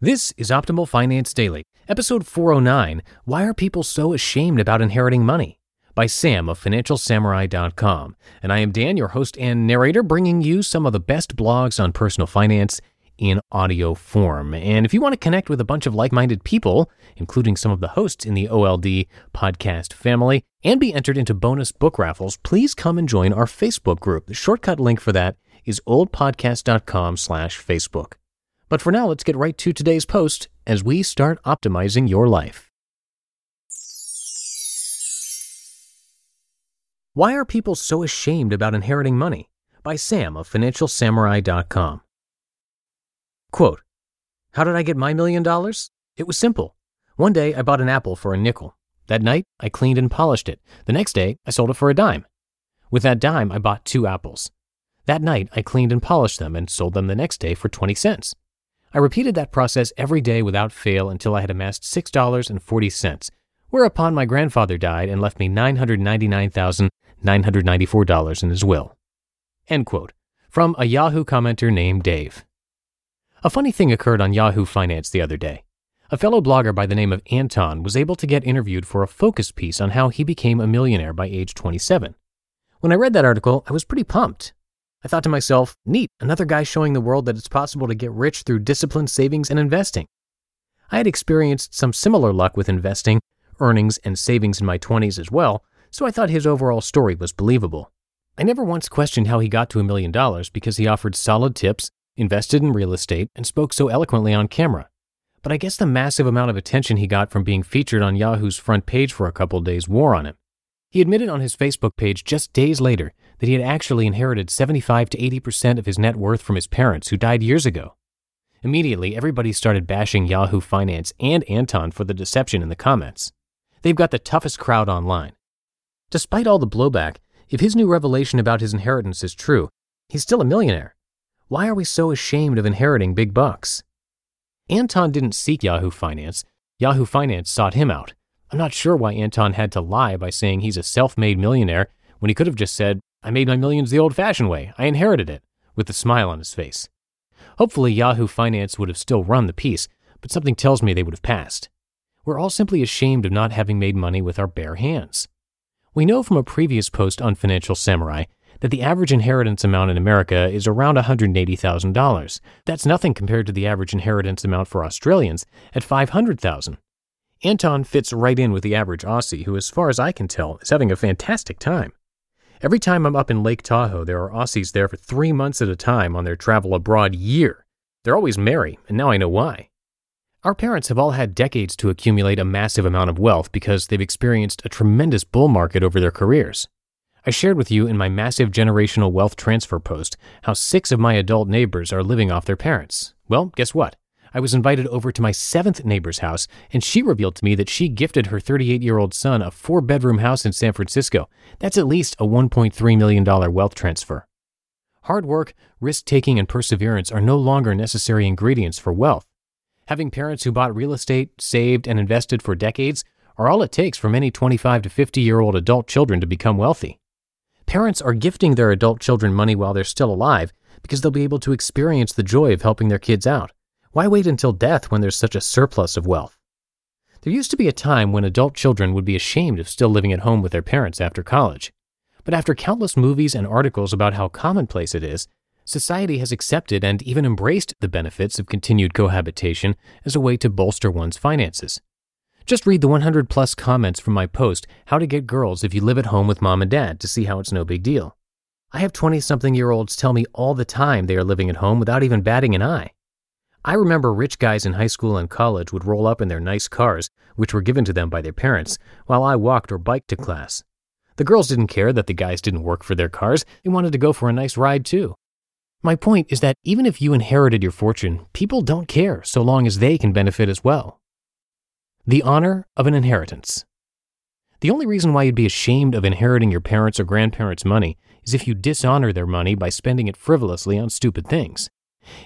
This is Optimal Finance Daily, episode 409 Why Are People So Ashamed About Inheriting Money? by Sam of FinancialSamurai.com. And I am Dan, your host and narrator, bringing you some of the best blogs on personal finance in audio form. And if you want to connect with a bunch of like minded people, including some of the hosts in the OLD podcast family, and be entered into bonus book raffles, please come and join our Facebook group. The shortcut link for that is oldpodcast.com slash Facebook. But for now, let's get right to today's post as we start optimizing your life. Why are people so ashamed about inheriting money? By Sam of FinancialSamurai.com. Quote How did I get my million dollars? It was simple. One day I bought an apple for a nickel. That night I cleaned and polished it. The next day I sold it for a dime. With that dime I bought two apples. That night I cleaned and polished them and sold them the next day for 20 cents. I repeated that process every day without fail until I had amassed $6.40, whereupon my grandfather died and left me $999,994 in his will. End quote. From a Yahoo commenter named Dave. A funny thing occurred on Yahoo Finance the other day. A fellow blogger by the name of Anton was able to get interviewed for a focus piece on how he became a millionaire by age 27. When I read that article, I was pretty pumped. I thought to myself, neat, another guy showing the world that it's possible to get rich through disciplined savings and investing. I had experienced some similar luck with investing, earnings, and savings in my 20s as well, so I thought his overall story was believable. I never once questioned how he got to a million dollars because he offered solid tips, invested in real estate, and spoke so eloquently on camera. But I guess the massive amount of attention he got from being featured on Yahoo's front page for a couple days wore on him. He admitted on his Facebook page just days later that he had actually inherited 75 to 80% of his net worth from his parents who died years ago. Immediately, everybody started bashing Yahoo Finance and Anton for the deception in the comments. They've got the toughest crowd online. Despite all the blowback, if his new revelation about his inheritance is true, he's still a millionaire. Why are we so ashamed of inheriting big bucks? Anton didn't seek Yahoo Finance. Yahoo Finance sought him out. I'm not sure why Anton had to lie by saying he's a self made millionaire when he could have just said, I made my millions the old fashioned way. I inherited it, with a smile on his face. Hopefully, Yahoo Finance would have still run the piece, but something tells me they would have passed. We're all simply ashamed of not having made money with our bare hands. We know from a previous post on Financial Samurai that the average inheritance amount in America is around $180,000. That's nothing compared to the average inheritance amount for Australians at 500,000. Anton fits right in with the average Aussie who as far as I can tell is having a fantastic time. Every time I'm up in Lake Tahoe, there are Aussies there for three months at a time on their travel abroad year. They're always merry, and now I know why. Our parents have all had decades to accumulate a massive amount of wealth because they've experienced a tremendous bull market over their careers. I shared with you in my massive generational wealth transfer post how six of my adult neighbors are living off their parents. Well, guess what? I was invited over to my seventh neighbor's house, and she revealed to me that she gifted her 38 year old son a four bedroom house in San Francisco. That's at least a $1.3 million wealth transfer. Hard work, risk taking, and perseverance are no longer necessary ingredients for wealth. Having parents who bought real estate, saved, and invested for decades are all it takes for many 25 to 50 year old adult children to become wealthy. Parents are gifting their adult children money while they're still alive because they'll be able to experience the joy of helping their kids out. Why wait until death when there's such a surplus of wealth? There used to be a time when adult children would be ashamed of still living at home with their parents after college. But after countless movies and articles about how commonplace it is, society has accepted and even embraced the benefits of continued cohabitation as a way to bolster one's finances. Just read the 100 plus comments from my post, How to Get Girls If You Live at Home with Mom and Dad, to see how it's no big deal. I have 20 something year olds tell me all the time they are living at home without even batting an eye. I remember rich guys in high school and college would roll up in their nice cars, which were given to them by their parents, while I walked or biked to class. The girls didn't care that the guys didn't work for their cars, they wanted to go for a nice ride too. My point is that even if you inherited your fortune, people don't care so long as they can benefit as well. The honor of an inheritance. The only reason why you'd be ashamed of inheriting your parents' or grandparents' money is if you dishonor their money by spending it frivolously on stupid things.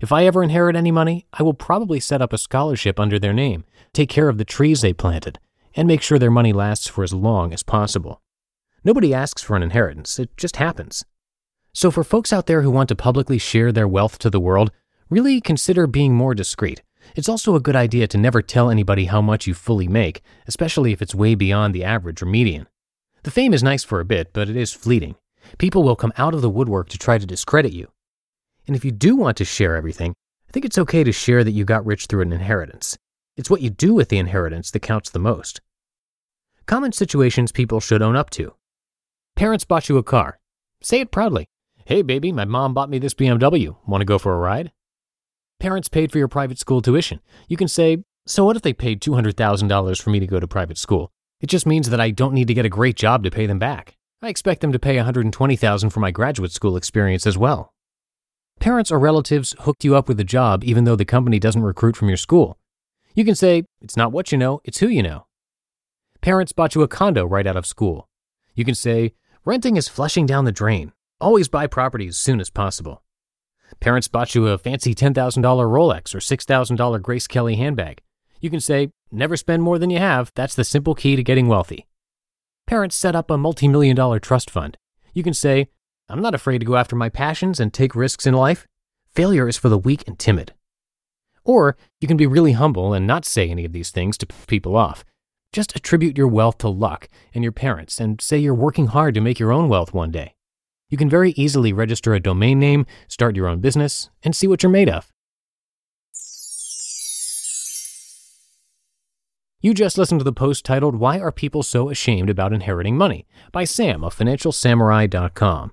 If I ever inherit any money, I will probably set up a scholarship under their name, take care of the trees they planted, and make sure their money lasts for as long as possible. Nobody asks for an inheritance, it just happens. So, for folks out there who want to publicly share their wealth to the world, really consider being more discreet. It's also a good idea to never tell anybody how much you fully make, especially if it's way beyond the average or median. The fame is nice for a bit, but it is fleeting. People will come out of the woodwork to try to discredit you. And if you do want to share everything, I think it's okay to share that you got rich through an inheritance. It's what you do with the inheritance that counts the most. Common situations people should own up to. Parents bought you a car. Say it proudly. Hey, baby, my mom bought me this BMW. Want to go for a ride? Parents paid for your private school tuition. You can say, So what if they paid $200,000 for me to go to private school? It just means that I don't need to get a great job to pay them back. I expect them to pay $120,000 for my graduate school experience as well. Parents or relatives hooked you up with a job even though the company doesn't recruit from your school. You can say, It's not what you know, it's who you know. Parents bought you a condo right out of school. You can say, Renting is flushing down the drain. Always buy property as soon as possible. Parents bought you a fancy $10,000 Rolex or $6,000 Grace Kelly handbag. You can say, never spend more than you have. That's the simple key to getting wealthy. Parents set up a multi million dollar trust fund. You can say, I'm not afraid to go after my passions and take risks in life. Failure is for the weak and timid. Or you can be really humble and not say any of these things to piss people off. Just attribute your wealth to luck and your parents and say you're working hard to make your own wealth one day. You can very easily register a domain name, start your own business, and see what you're made of. You just listened to the post titled Why Are People So Ashamed About Inheriting Money by Sam of FinancialSamurai.com.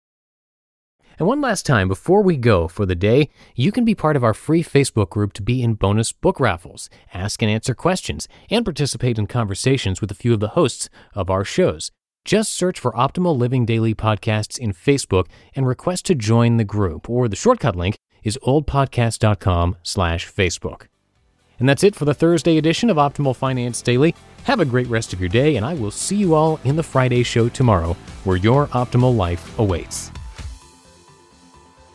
And one last time before we go for the day, you can be part of our free Facebook group to be in bonus book raffles, ask and answer questions, and participate in conversations with a few of the hosts of our shows. Just search for Optimal Living Daily Podcasts in Facebook and request to join the group, or the shortcut link is oldpodcast.com slash Facebook. And that's it for the Thursday edition of Optimal Finance Daily. Have a great rest of your day, and I will see you all in the Friday show tomorrow, where your optimal life awaits.